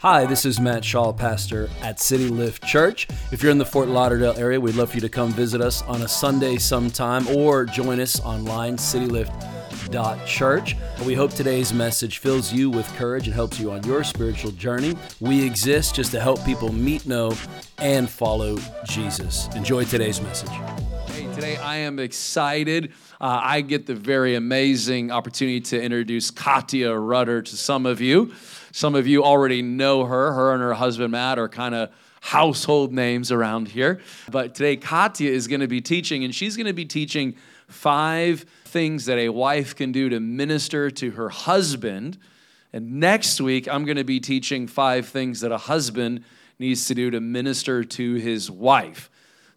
Hi, this is Matt Shaw, pastor at City Lift Church. If you're in the Fort Lauderdale area, we'd love for you to come visit us on a Sunday sometime or join us online, citylift.church. We hope today's message fills you with courage and helps you on your spiritual journey. We exist just to help people meet, know, and follow Jesus. Enjoy today's message. Hey, today I am excited. Uh, I get the very amazing opportunity to introduce Catia Rutter to some of you. Some of you already know her. Her and her husband Matt are kind of household names around here. But today, Catia is going to be teaching, and she's going to be teaching five things that a wife can do to minister to her husband. And next week, I'm going to be teaching five things that a husband needs to do to minister to his wife.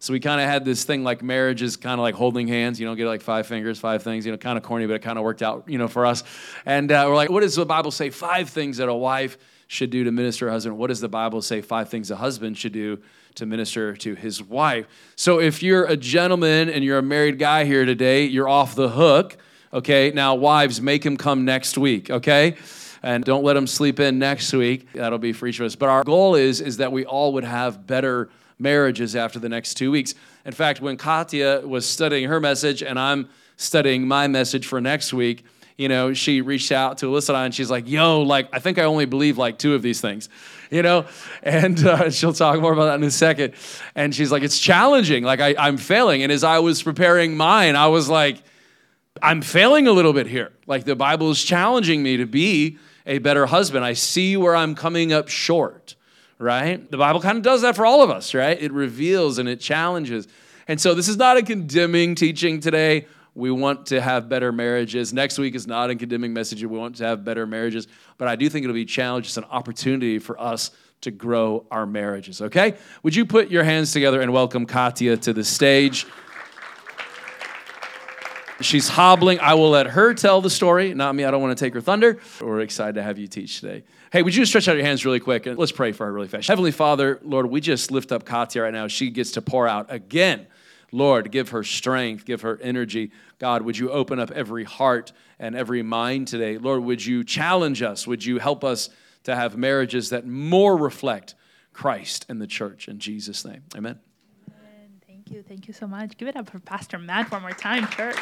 So we kind of had this thing like marriage is kind of like holding hands, you know, get like five fingers, five things, you know, kind of corny, but it kind of worked out, you know, for us. And uh, we're like, what does the Bible say? Five things that a wife should do to minister a husband. What does the Bible say? Five things a husband should do to minister to his wife. So if you're a gentleman and you're a married guy here today, you're off the hook. Okay, now wives, make him come next week. Okay and don't let him sleep in next week. That'll be for each of us. But our goal is is that we all would have better marriages after the next two weeks. In fact, when Catia was studying her message and I'm studying my message for next week, you know, she reached out to Alyssa and she's like, yo, like, I think I only believe like two of these things, you know? And uh, she'll talk more about that in a second. And she's like, it's challenging. Like, I, I'm failing. And as I was preparing mine, I was like, I'm failing a little bit here. Like, the Bible is challenging me to be a better husband. I see where I'm coming up short right? The Bible kind of does that for all of us, right? It reveals and it challenges. And so this is not a condemning teaching today. We want to have better marriages. Next week is not a condemning message. We want to have better marriages. But I do think it'll be a challenge. It's an opportunity for us to grow our marriages, okay? Would you put your hands together and welcome Catia to the stage? She's hobbling. I will let her tell the story, not me. I don't want to take her thunder. We're excited to have you teach today. Hey, would you just stretch out your hands really quick and let's pray for her really fast. Heavenly Father, Lord, we just lift up Catia right now. She gets to pour out again. Lord, give her strength, give her energy. God, would you open up every heart and every mind today? Lord, would you challenge us? Would you help us to have marriages that more reflect Christ and the church? In Jesus' name, amen. Thank you. Thank you so much. Give it up for Pastor Matt one more time, church.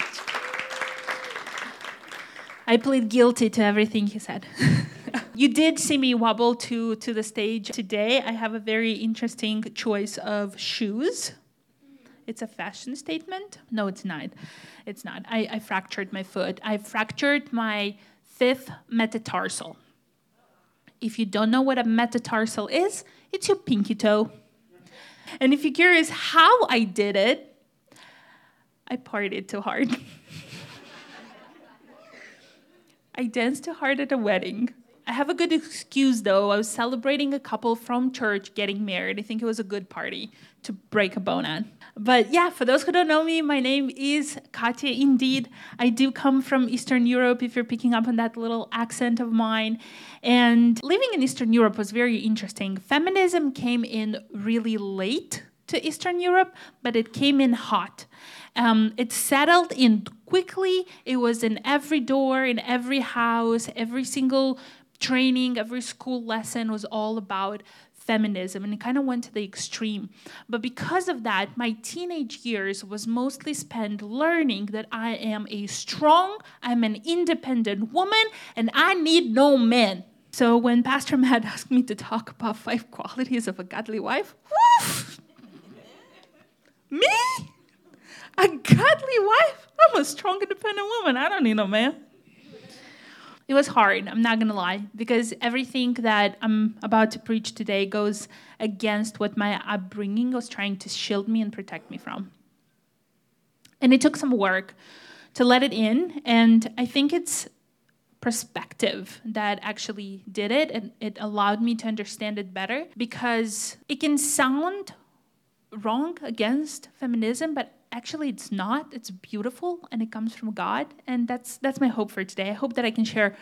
I plead guilty to everything he said. you did see me wobble to, to the stage today. I have a very interesting choice of shoes. It's a fashion statement. No, it's not. It's not. I, I fractured my foot. I fractured my fifth metatarsal. If you don't know what a metatarsal is, it's your pinky toe. And if you're curious how I did it, I partied too hard. I danced too hard at a wedding. I have a good excuse though. I was celebrating a couple from church getting married. I think it was a good party to break a bone on. But yeah, for those who don't know me, my name is Catia indeed. I do come from Eastern Europe, if you're picking up on that little accent of mine. And living in Eastern Europe was very interesting. Feminism came in really late to Eastern Europe, but it came in hot. Um, it settled in quickly. It was in every door, in every house, every single training, every school lesson was all about feminism and it kind of went to the extreme. But because of that, my teenage years was mostly spent learning that I am a strong, I'm an independent woman, and I need no man. So when Pastor Matt asked me to talk about five qualities of a godly wife, woof, me? A godly wife? I'm a strong, independent woman. I don't need no man. It was hard, I'm not gonna lie, because everything that I'm about to preach today goes against what my upbringing was trying to shield me and protect me from. And it took some work to let it in, and I think it's perspective that actually did it and it allowed me to understand it better because it can sound wrong against feminism, but actually it's not. It's beautiful and it comes from God. And that's that's my hope for today. I hope that I can share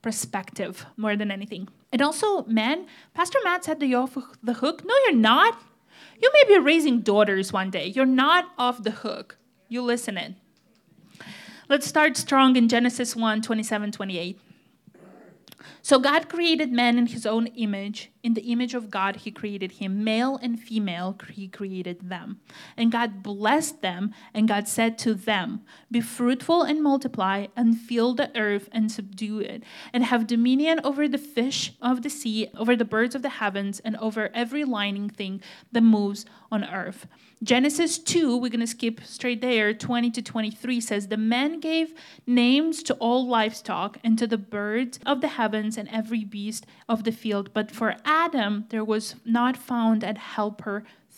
perspective more than anything. And also, men, Pastor Matt said that you're off the hook. No, you're not. You may be raising daughters one day. You're not off the hook. You listen in. Let's start strong in Genesis 1 27, 28. So God created man in his own image. In the image of God, he created him. Male and female, he created them. And God blessed them, and God said to them, Be fruitful and multiply, and fill the earth and subdue it, and have dominion over the fish of the sea, over the birds of the heavens, and over every lining thing that moves on earth. Genesis 2, we're going to skip straight there, 20 to 23 says, The man gave names to all livestock and to the birds of the heavens and every beast of the field. But for Adam, there was not found a helper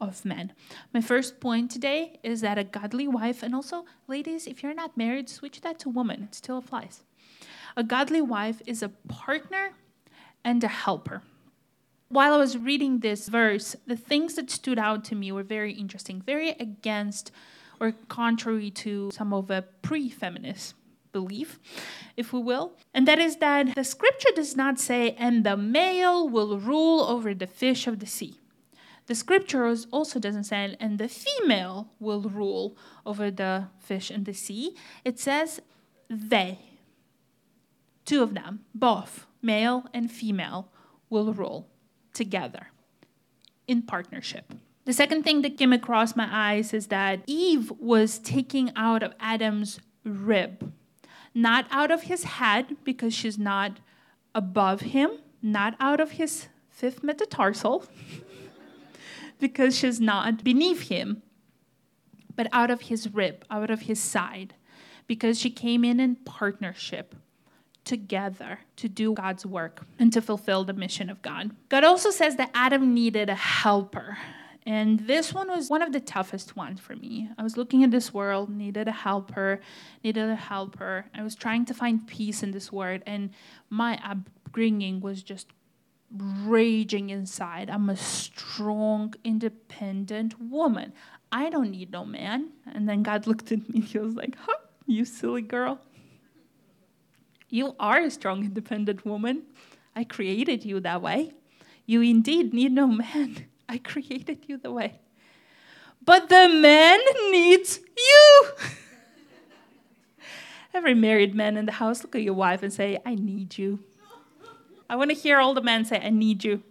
of men. My first point today is that a godly wife, and also, ladies, if you're not married, switch that to woman, it still applies. A godly wife is a partner and a helper. While I was reading this verse, the things that stood out to me were very interesting, very against or contrary to some of a pre feminist belief, if we will. And that is that the scripture does not say, and the male will rule over the fish of the sea. The scriptures also doesn't say, and the female will rule over the fish in the sea. It says they, two of them, both male and female, will rule together in partnership. The second thing that came across my eyes is that Eve was taking out of Adam's rib, not out of his head because she's not above him, not out of his fifth metatarsal. because she's not beneath him, but out of his rib, out of his side, because she came in in partnership together to do God's work and to fulfill the mission of God. God also says that Adam needed a helper. And this one was one of the toughest ones for me. I was looking at this world, needed a helper, needed a helper. I was trying to find peace in this world, and my upbringing was just raging inside. I'm a strong, independent woman. I don't need no man. And then God looked at me and he was like, huh, you silly girl. You are a strong, independent woman. I created you that way. You indeed need no man. I created you the way. But the man needs you. Every married man in the house, look at your wife and say, I need you. I want to hear all the men say, I need you.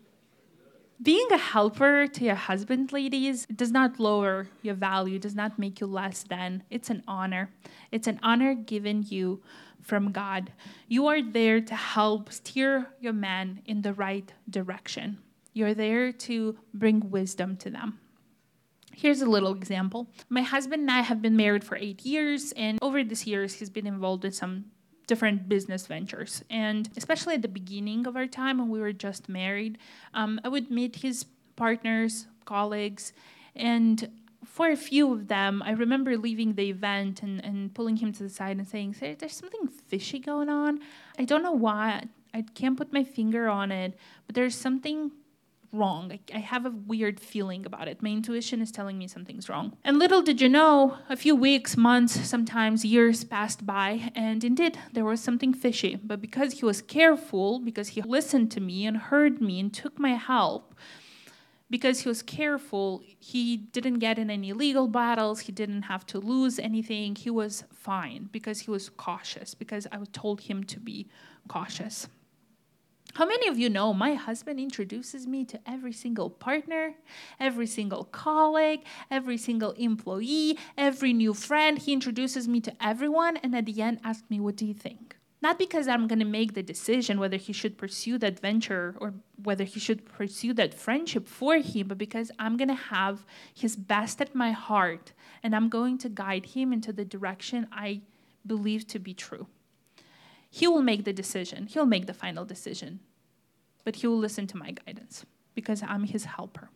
Being a helper to your husband, ladies, does not lower your value, does not make you less than. It's an honor. It's an honor given you from God. You are there to help steer your man in the right direction. You're there to bring wisdom to them. Here's a little example. My husband and I have been married for eight years, and over these years, he's been involved in some different business ventures. And especially at the beginning of our time when we were just married, um, I would meet his partners, colleagues, and for a few of them, I remember leaving the event and, and pulling him to the side and saying, There's something fishy going on. I don't know why. I can't put my finger on it, but there's something wrong. I, I, have a weird feeling about it. My intuition is telling me something's wrong. And little did you know, a few weeks, months, sometimes years passed by, and indeed, there was something fishy. But because he was careful, because he listened to me and heard me and took my help, because he was careful, he didn't get in any legal battles, he didn't have to lose anything. He was fine because he was cautious, because I told him to be cautious. How many of you know my husband introduces me to every single partner, every single colleague, every single employee, every new friend? He introduces me to everyone and at the end asks me, What do you think? Not because I'm going to make the decision whether he should pursue that venture or whether he should pursue that friendship for him, but because I'm going to have his best at my heart and I'm going to guide him into the direction I believe to be true. He will make the decision, he'll make the final decision, but he will listen to my guidance because I'm his helper.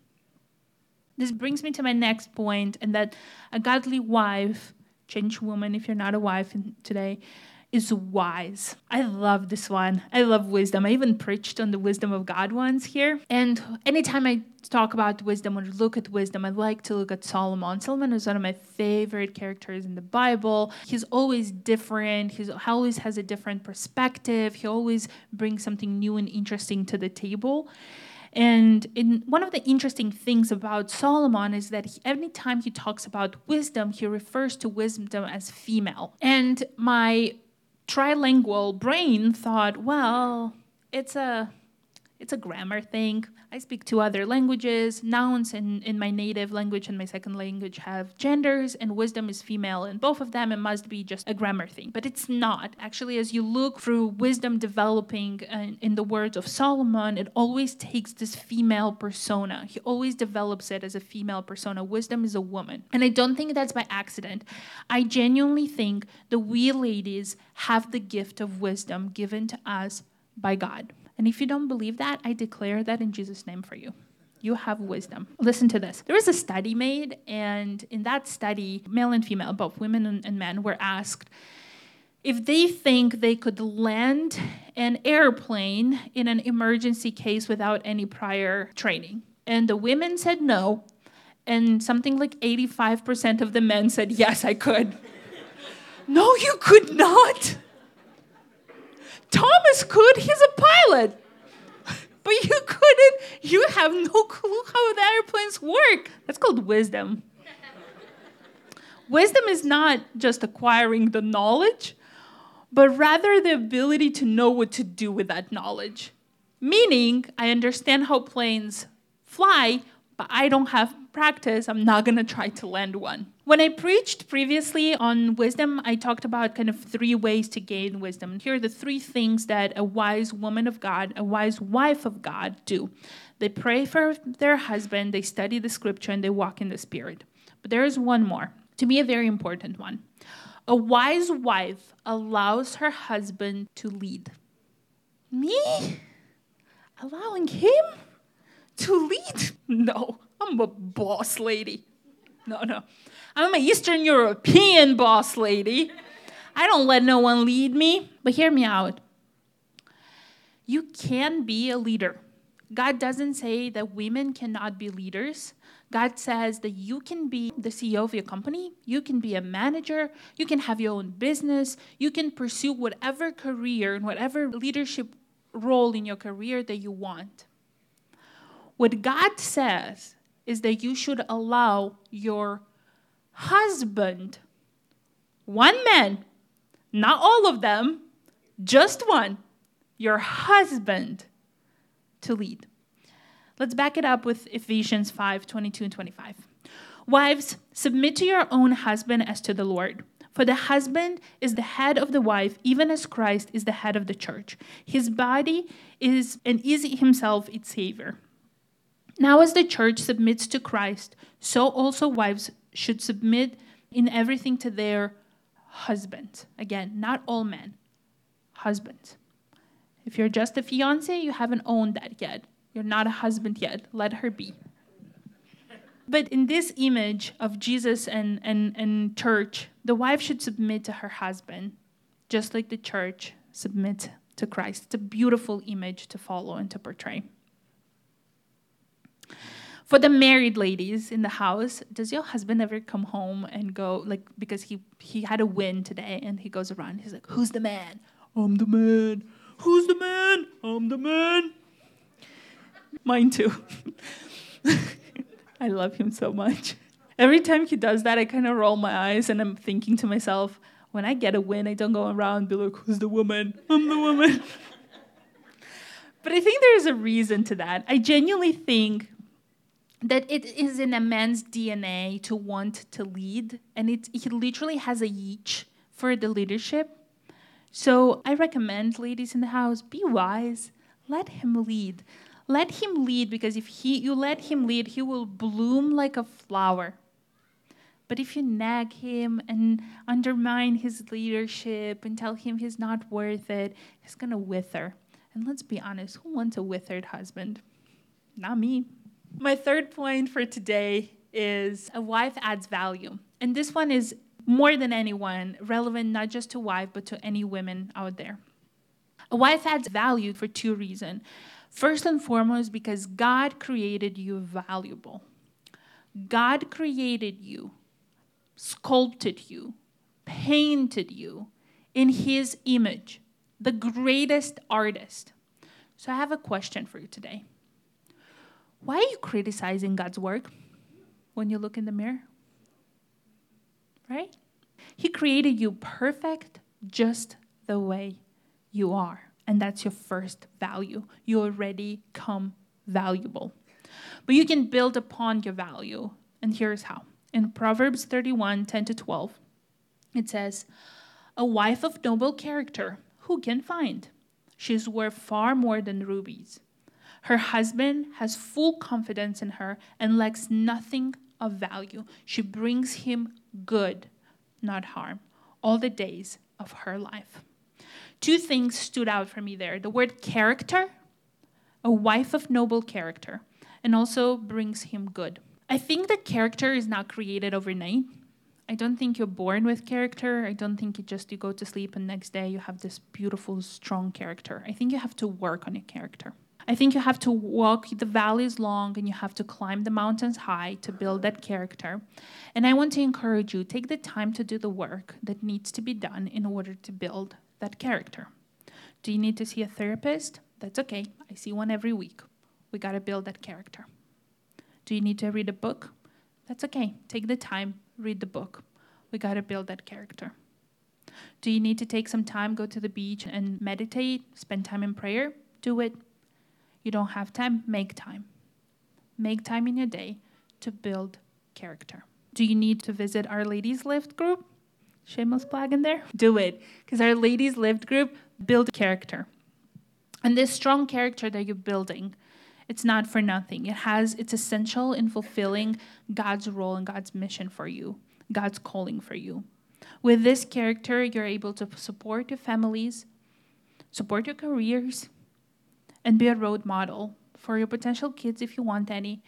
This brings me to my next point, and that a godly wife, change woman if you're not a wife today, is wise. I love this one. I love wisdom. I even preached on the wisdom of God once here. And anytime I talk about wisdom or look at wisdom, I like to look at Solomon. Solomon is one of my favorite characters in the Bible. He's always different, he always has a different perspective, he always brings something new and interesting to the table. And in, one of the interesting things about Solomon is that he, anytime he talks about wisdom, he refers to wisdom as female. And my trilingual brain thought, well, it's a it's a grammar thing. I speak two other languages. Nouns in, in my native language and my second language have genders, and wisdom is female. In both of them, it must be just a grammar thing. But it's not. Actually, as you look through wisdom developing in, in the words of Solomon, it always takes this female persona. He always develops it as a female persona. Wisdom is a woman. And I don't think that's by accident. I genuinely think that we ladies have the gift of wisdom given to us by God. And if you don't believe that, I declare that in Jesus' name for you. You have wisdom. Listen to this. There was a study made, and in that study, male and female, both women and men, were asked if they think they could land an airplane in an emergency case without any prior training. And the women said no, and something like 85% of the men said, Yes, I could. no, you could not. Thomas could, he's a pilot. But you couldn't, you have no clue how the airplanes work. That's called wisdom. wisdom is not just acquiring the knowledge, but rather the ability to know what to do with that knowledge. Meaning, I understand how planes fly, but I don't have practice. I'm not going to try to land one. When I preached previously on wisdom, I talked about kind of three ways to gain wisdom. Here are the three things that a wise woman of God, a wise wife of God do. They pray for their husband, they study the scripture, and they walk in the spirit. But there is one more, to me, a very important one. A wise wife allows her husband to lead. Me? Allowing him to lead? No, I'm a boss lady. No, no. I'm an Eastern European boss lady. I don't let no one lead me. But hear me out. You can be a leader. God doesn't say that women cannot be leaders. God says that you can be the CEO of your company, you can be a manager, you can have your own business, you can pursue whatever career and whatever leadership role in your career that you want. What God says is that you should allow your husband, one man, not all of them, just one, your husband, to lead. Let's back it up with Ephesians 5 22 and 25. Wives, submit to your own husband as to the Lord. For the husband is the head of the wife, even as Christ is the head of the church. His body is and is himself its savior. Now, as the church submits to Christ, so also wives should submit in everything to their husbands. Again, not all men, husbands. If you're just a fiance, you haven't owned that yet. You're not a husband yet. Let her be. But in this image of Jesus and, and, and church, the wife should submit to her husband, just like the church submits to Christ. It's a beautiful image to follow and to portray. For the married ladies in the house, does your husband ever come home and go like because he he had a win today and he goes around, he's like, Who's the man? I'm the man. Who's the man? I'm the man. Mine too. I love him so much. Every time he does that, I kind of roll my eyes and I'm thinking to myself, when I get a win, I don't go around and be like, Who's the woman? I'm the woman. but I think there's a reason to that. I genuinely think that it is in a man's DNA to want to lead, and it, he literally has a yeech for the leadership. So I recommend, ladies in the house, be wise. Let him lead. Let him lead because if he, you let him lead, he will bloom like a flower. But if you nag him and undermine his leadership and tell him he's not worth it, he's to wither. And let's be honest, who wants a withered husband? Not me. My third point for today is a wife adds value. And this one is more than anyone, relevant not just to wife, but to any women out there. A wife adds value for two reasons. First and foremost, because God created you valuable. God created you, sculpted you, painted you in His image, the greatest artist. So I have a question for you today. Why are you criticizing God's work when you look in the mirror? Right? He created you perfect just the way you are. And that's your first value. You already come valuable. But you can build upon your value. And here's how. In Proverbs 31 10 to 12, it says, A wife of noble character, who can find? She's worth far more than rubies. Her husband has full confidence in her and lacks nothing of value. She brings him good, not harm, all the days of her life. Two things stood out for me there the word character, a wife of noble character, and also brings him good. I think that character is not created overnight. I don't think you're born with character. I don't think you just you go to sleep and next day you have this beautiful, strong character. I think you have to work on your character. I think you have to walk the valleys long and you have to climb the mountains high to build that character. And I want to encourage you take the time to do the work that needs to be done in order to build that character. Do you need to see a therapist? That's okay. I see one every week. We got to build that character. Do you need to read a book? That's okay. Take the time, read the book. We got to build that character. Do you need to take some time, go to the beach and meditate, spend time in prayer? Do it. You don't have time, make time. Make time in your day to build character. Do you need to visit Our Ladies Lift group? Shameless plug in there. Do it. Because Our Ladies Lift group build character. And this strong character that you're building, it's not for nothing. It has it's essential in fulfilling God's role and God's mission for you, God's calling for you. With this character, you're able to support your families, support your careers, and be a role model for your potential kids if you want any,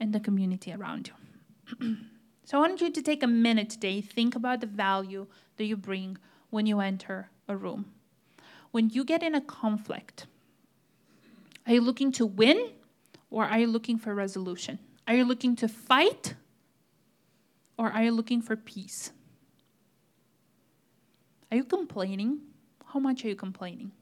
and the community around you. so I want you to take a minute today, think about the value that you bring when you enter a room. When you get in a conflict, are you looking to win or are you looking for resolution? Are you looking to fight or are you looking for peace? Are you complaining? How much are you complaining?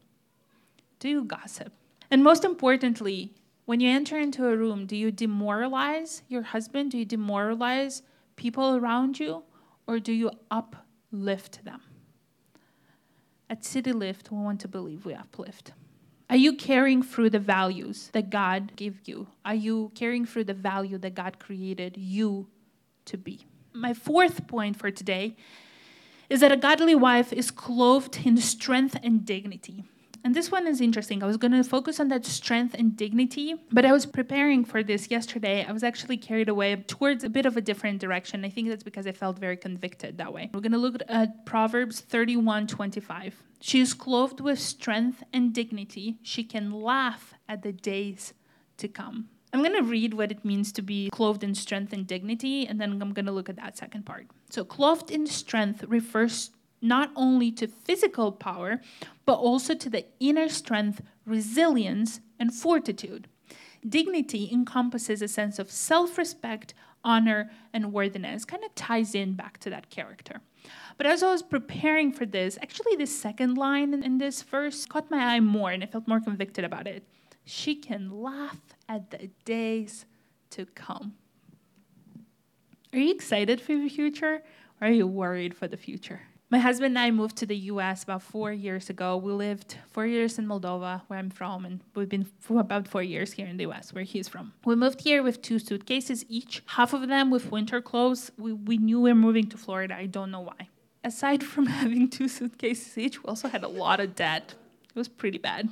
Do you gossip? And most importantly, when you enter into a room, do you demoralize your husband? Do you demoralize people around you? Or do you uplift them? At City Lift, we want to believe we uplift. Are you carrying through the values that God gave you? Are you carrying through the value that God created you to be? My fourth point for today is that a godly wife is clothed in strength and dignity. And this one is interesting. I was going to focus on that strength and dignity, but I was preparing for this yesterday. I was actually carried away towards a bit of a different direction. I think that's because I felt very convicted that way. We're going to look at Proverbs 31 25. She is clothed with strength and dignity. She can laugh at the days to come. I'm going to read what it means to be clothed in strength and dignity, and then I'm going to look at that second part. So, clothed in strength refers not only to physical power, but also to the inner strength, resilience, and fortitude. Dignity encompasses a sense of self respect, honor, and worthiness, kind of ties in back to that character. But as I was preparing for this, actually, the second line in this verse caught my eye more, and I felt more convicted about it. She can laugh at the days to come. Are you excited for the future, or are you worried for the future? My husband and I moved to the US about four years ago. We lived four years in Moldova, where I'm from, and we've been for about four years here in the US, where he's from. We moved here with two suitcases each, half of them with winter clothes. We, we knew we were moving to Florida. I don't know why. Aside from having two suitcases each, we also had a lot of debt. It was pretty bad.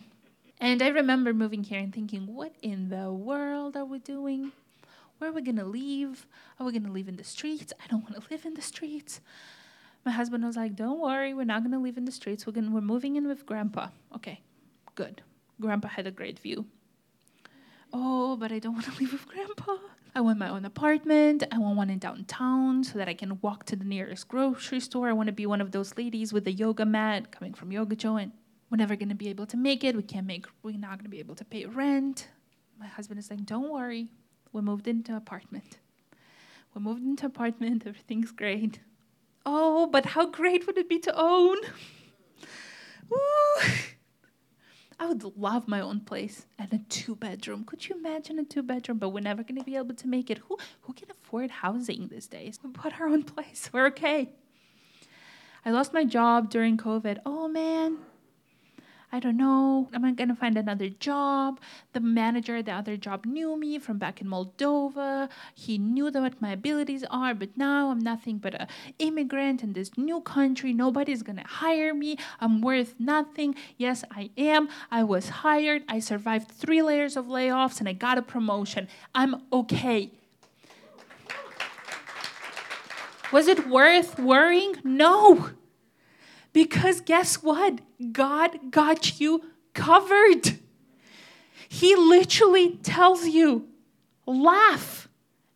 And I remember moving here and thinking, what in the world are we doing? Where are we gonna live? Are we gonna live in the streets? I don't wanna live in the streets my husband was like, "Don't worry, we're not gonna live in the streets. We're gonna we're moving in with Grandpa." Okay, good. Grandpa had a great view. Oh, but I don't want to live with Grandpa. I want my own apartment. I want one in downtown so that I can walk to the nearest grocery store. I want to be one of those ladies with a yoga mat coming from Yoga Joe and we're never going to be able to make it. We can't make, we're not going to be able to pay rent. My husband is like, don't worry. We moved into apartment. We moved into apartment. Everything's great. Oh, but how great would it be to own? Woo. I would love my own place and a two bedroom. Could you imagine a two bedroom? But we're never going to be able to make it. Who, who can afford housing these days? We bought our own place. We're okay. I lost my job during COVID. Oh man, I don't know. Am I going to find another job? The manager at the other job knew me from back in Moldova. He knew what my abilities are, but now I'm nothing but an immigrant in this new country. Nobody's going to hire me. I'm worth nothing. Yes, I am. I was hired. I survived three layers of layoffs and I got a promotion. I'm okay. Was it worth worrying? No. Because guess what? God got you covered. He literally tells you, laugh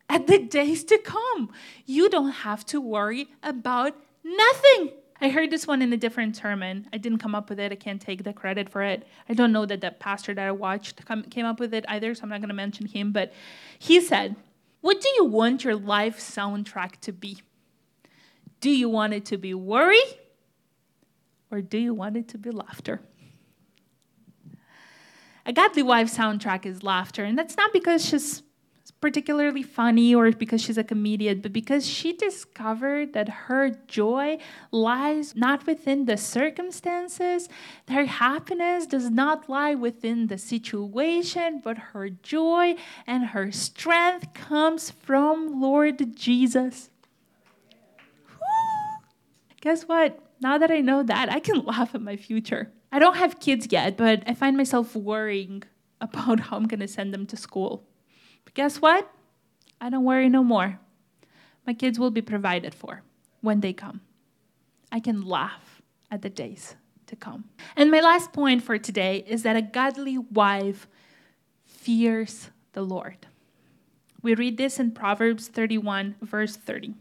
at the days to come. You don't have to worry about nothing. I heard this one in a different sermon. I didn't come up with it. I can't take the credit for it. I don't know that the pastor that I watched came up with it either, so I'm not going to mention him. But he said, What do you want your life soundtrack to be? Do you want it to be worry or do you want it to be laughter? A Godly Wife soundtrack is laughter, and that's not because she's particularly funny or because she's a comedian, but because she discovered that her joy lies not within the circumstances, her happiness does not lie within the situation, but her joy and her strength comes from Lord Jesus. Guess what? Now that I know that, I can laugh at my future. I don't have kids yet, but I find myself worrying about how I'm going to send them to school. But guess what? I don't worry no more. My kids will be provided for when they come. I can laugh at the days to come. And my last point for today is that a godly wife fears the Lord. We read this in Proverbs 31, verse 30.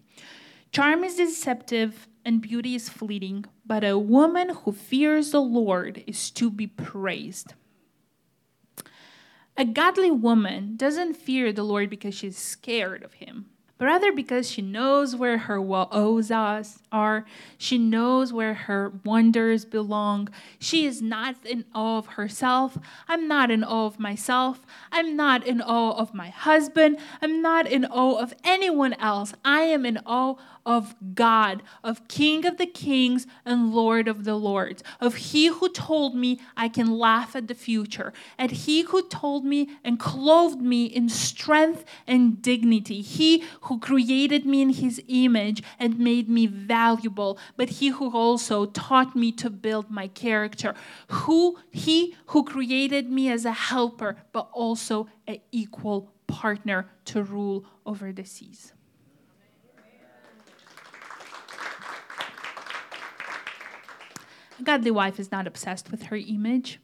Charm is deceptive and beauty is fleeting, but a woman who fears the Lord is to be praised. A godly woman doesn't fear the Lord because she's scared of him but rather because she knows where her woes are. She knows where her wonders belong. She is not in awe of herself. I'm not in awe of myself. I'm not in awe of my husband. I'm not in awe of anyone else. I am in awe of God, of King of the kings and Lord of the lords, of He who told me I can laugh at the future, and He who told me and clothed me in strength and dignity, He who created me in His image and made me valuable, but He who also taught me to build my character, who He who created me as a helper, but also an equal partner to rule over the seas. A godly wife is not obsessed with her image.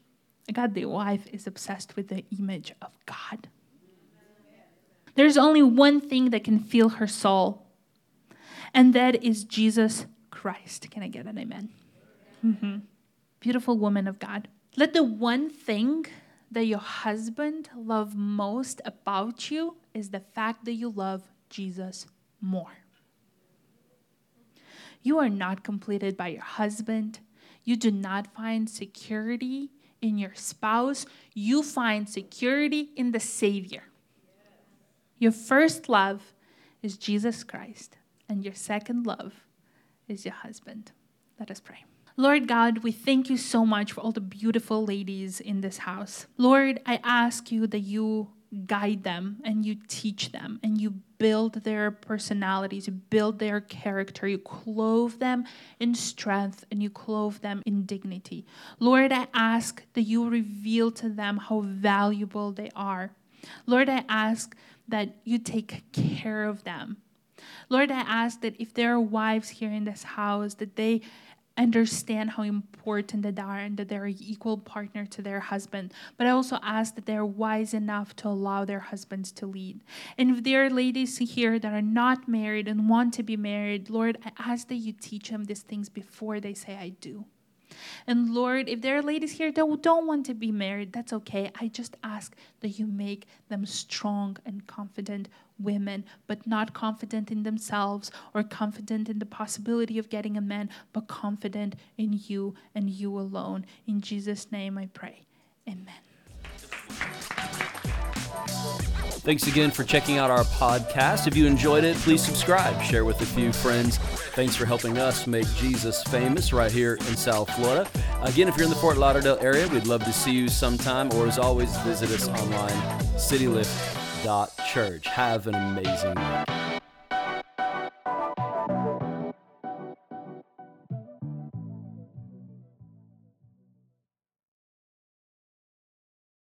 A godly wife is obsessed with the image of God. There's only one thing that can fill her soul, and that is Jesus Christ. Can I get an amen? Mm-hmm. Beautiful woman of God. Let the one thing that your husband love most about you is the fact that you love Jesus more. You are not completed by your husband you do not find security in your spouse, you find security in the Savior. Your first love is Jesus Christ, and your second love is your husband. Let us pray. Lord God, we thank you so much for all the beautiful ladies in this house. Lord, I ask you that you guide them and you teach them and you build their personalities, you build their character, you clothe them in strength and you clothe them in dignity. Lord, I ask that you reveal to them how valuable they are. Lord, I ask that you take care of them. Lord, I ask that if there are wives here in this house, that they understand how important that they are and that they're an equal partner to their husband. But I also ask that they're wise enough to allow their husbands to lead. And if there are ladies here that are not married and want to be married, Lord, I ask that you teach them these things before they say, I do. And Lord, if there are ladies here that don't want to be married, that's okay. I just ask that you make them strong and confident women, but not confident in themselves or confident in the possibility of getting a man, but confident in you and you alone. In Jesus' name I pray. Amen. Thanks again for checking out our podcast. If you enjoyed it, please subscribe, share with a few friends. Thanks for helping us make Jesus famous right here in South Florida. Again, if you're in the Fort Lauderdale area, we'd love to see you sometime, or as always, visit us online, citylift.church. Have an amazing week.